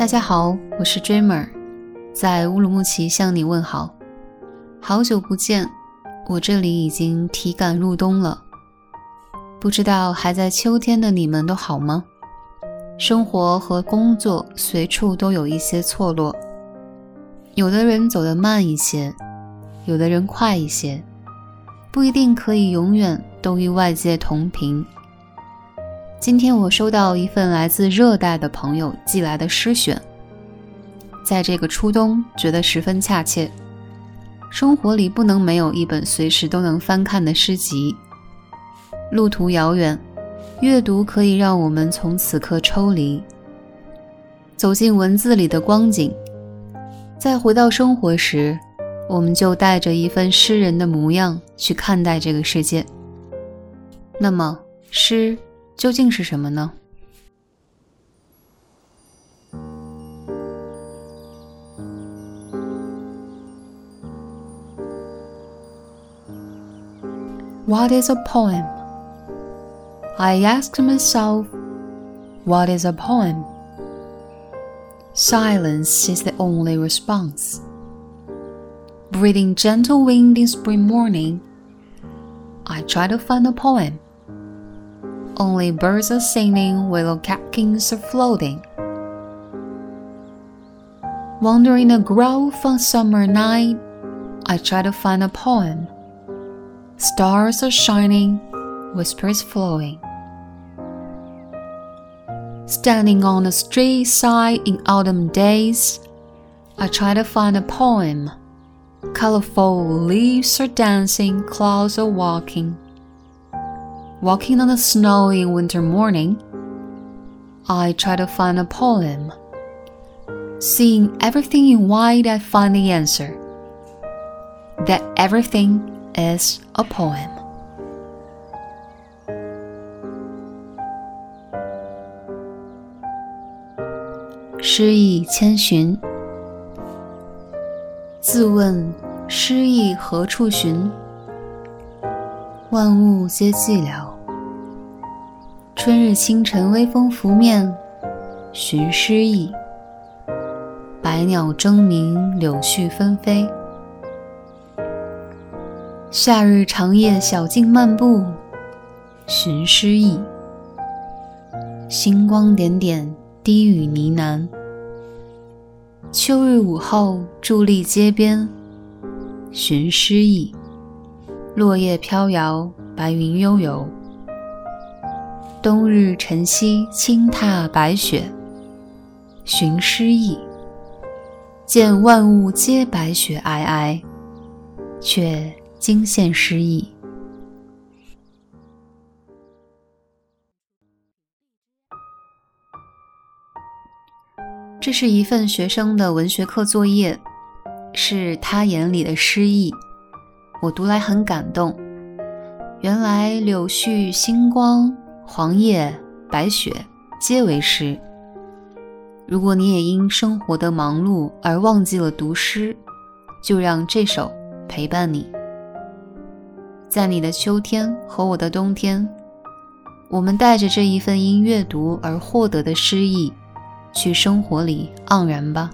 大家好，我是 Dreamer，在乌鲁木齐向你问好。好久不见，我这里已经体感入冬了。不知道还在秋天的你们都好吗？生活和工作随处都有一些错落，有的人走得慢一些，有的人快一些，不一定可以永远都与外界同频。今天我收到一份来自热带的朋友寄来的诗选，在这个初冬觉得十分恰切。生活里不能没有一本随时都能翻看的诗集。路途遥远，阅读可以让我们从此刻抽离，走进文字里的光景。再回到生活时，我们就带着一份诗人的模样去看待这个世界。那么，诗。究竟是什么呢？What is a poem? I asked myself, What is a poem? Silence is the only response. Breathing gentle wind in spring morning, I try to find a poem. Only birds are singing, willow catkins are floating. Wandering a grove on summer night, I try to find a poem. Stars are shining, whispers flowing. Standing on the street side in autumn days, I try to find a poem. Colorful leaves are dancing, clouds are walking walking on the snow in winter morning, I try to find a poem. Seeing everything in white, I find the answer that everything is a poem. 诗意千寻，自问诗意何处寻？万物皆寂寥。 春日清晨，微风拂面，寻诗意。百鸟争鸣，柳絮纷飞。夏日长夜，小径漫步，寻诗意。星光点点，低语呢喃。秋日午后，伫立街边，寻诗意。落叶飘摇，白云悠游。冬日晨曦，轻踏白雪，寻诗意。见万物皆白雪皑皑，却惊现诗意。这是一份学生的文学课作业，是他眼里的诗意。我读来很感动。原来柳絮、星光、黄叶、白雪皆为诗。如果你也因生活的忙碌而忘记了读诗，就让这首陪伴你。在你的秋天和我的冬天，我们带着这一份因阅读而获得的诗意，去生活里盎然吧。